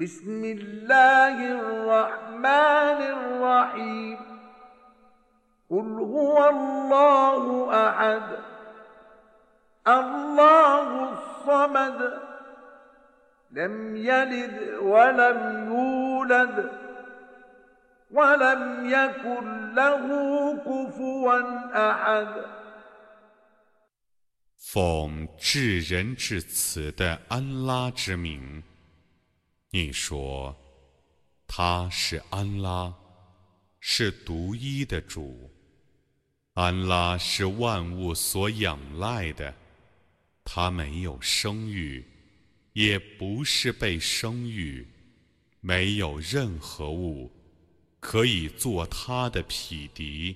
بسم الله الرحمن الرحيم قل هو الله احد الله الصمد لم يلد ولم يولد ولم يكن له كفوا احد 奉至仁至慈的安拉之名。 你说，他是安拉，是独一的主。安拉是万物所仰赖的，他没有生育，也不是被生育，没有任何物可以做他的匹敌。